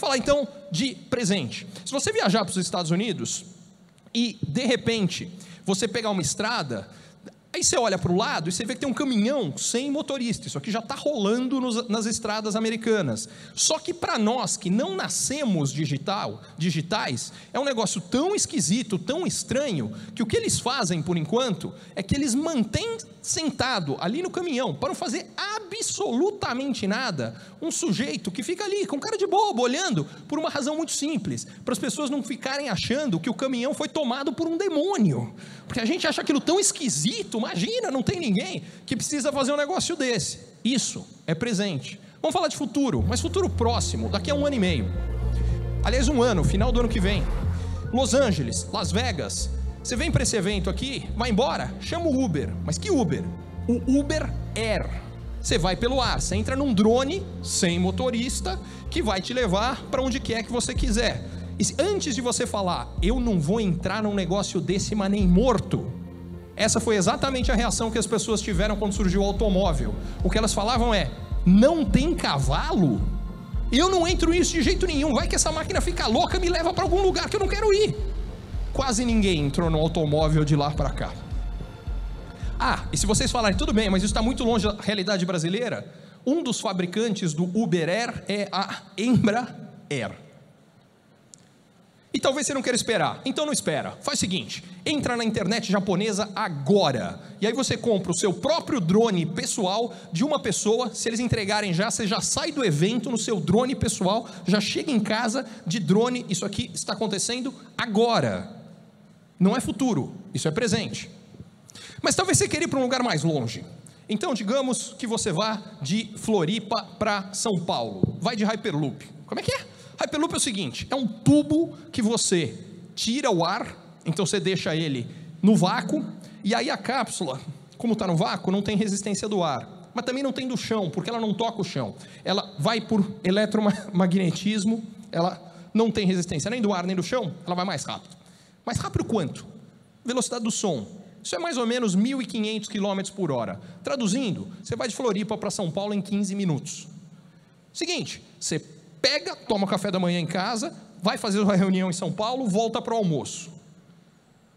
vamos falar então de presente. Se você viajar para os Estados Unidos e de repente você pegar uma estrada Aí você olha para o lado e você vê que tem um caminhão sem motorista. Isso aqui já está rolando nos, nas estradas americanas. Só que para nós que não nascemos digital, digitais, é um negócio tão esquisito, tão estranho, que o que eles fazem por enquanto é que eles mantêm sentado ali no caminhão para não fazer absolutamente nada um sujeito que fica ali com cara de bobo olhando por uma razão muito simples, para as pessoas não ficarem achando que o caminhão foi tomado por um demônio. Porque a gente acha aquilo tão esquisito, imagina, não tem ninguém que precisa fazer um negócio desse. Isso é presente. Vamos falar de futuro, mas futuro próximo, daqui a um ano e meio. Aliás, um ano, final do ano que vem. Los Angeles, Las Vegas. Você vem para esse evento aqui, vai embora, chama o Uber. Mas que Uber? O Uber Air. Você vai pelo ar, você entra num drone sem motorista que vai te levar para onde quer que você quiser. E antes de você falar, eu não vou entrar num negócio desse, mas nem morto. Essa foi exatamente a reação que as pessoas tiveram quando surgiu o automóvel. O que elas falavam é: não tem cavalo? Eu não entro nisso de jeito nenhum. Vai que essa máquina fica louca me leva para algum lugar que eu não quero ir. Quase ninguém entrou no automóvel de lá para cá. Ah, e se vocês falarem, tudo bem, mas isso está muito longe da realidade brasileira, um dos fabricantes do Uber Air é a Embraer. E talvez você não queira esperar. Então não espera. Faz o seguinte: entra na internet japonesa agora. E aí você compra o seu próprio drone pessoal de uma pessoa. Se eles entregarem já, você já sai do evento no seu drone pessoal, já chega em casa de drone. Isso aqui está acontecendo agora. Não é futuro, isso é presente. Mas talvez você queira ir para um lugar mais longe. Então, digamos que você vá de Floripa para São Paulo. Vai de Hyperloop. Como é que é? Hyperloop é o seguinte: é um tubo que você tira o ar, então você deixa ele no vácuo, e aí a cápsula, como está no vácuo, não tem resistência do ar, mas também não tem do chão, porque ela não toca o chão. Ela vai por eletromagnetismo, ela não tem resistência nem do ar nem do chão, ela vai mais rápido. Mais rápido quanto? Velocidade do som. Isso é mais ou menos 1.500 km por hora. Traduzindo, você vai de Floripa para São Paulo em 15 minutos. Seguinte, você pega, toma café da manhã em casa, vai fazer uma reunião em São Paulo, volta para o almoço.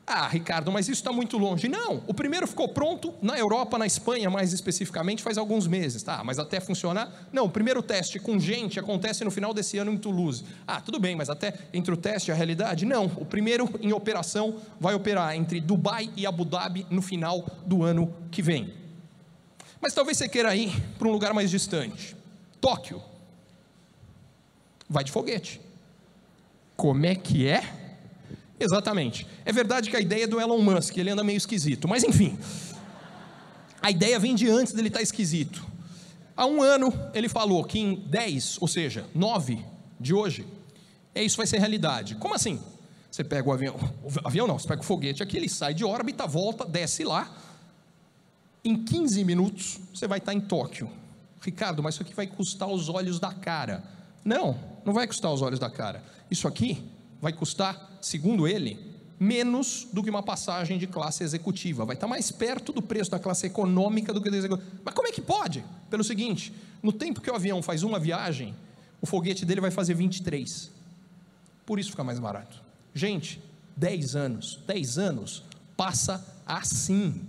Ah, Ricardo, mas isso está muito longe. Não, o primeiro ficou pronto na Europa, na Espanha, mais especificamente, faz alguns meses, tá? Mas até funcionar. Não, o primeiro teste com gente acontece no final desse ano em Toulouse. Ah, tudo bem, mas até entre o teste e a realidade? Não, o primeiro em operação vai operar entre Dubai e Abu Dhabi no final do ano que vem. Mas talvez você queira ir para um lugar mais distante Tóquio vai de foguete. Como é que é? Exatamente. É verdade que a ideia é do Elon Musk, ele anda meio esquisito, mas enfim. A ideia vem de antes dele estar tá esquisito. Há um ano ele falou que em 10, ou seja, 9 de hoje, é isso vai ser realidade. Como assim? Você pega o avião, o avião não, você pega o foguete aqui, ele sai de órbita, volta, desce lá. Em 15 minutos você vai estar em Tóquio. Ricardo, mas isso aqui vai custar os olhos da cara. Não, não vai custar os olhos da cara. Isso aqui vai custar, segundo ele, menos do que uma passagem de classe executiva. Vai estar mais perto do preço da classe econômica do que da executiva. Mas como é que pode? Pelo seguinte: no tempo que o avião faz uma viagem, o foguete dele vai fazer 23. Por isso fica mais barato. Gente, 10 anos, 10 anos passa assim.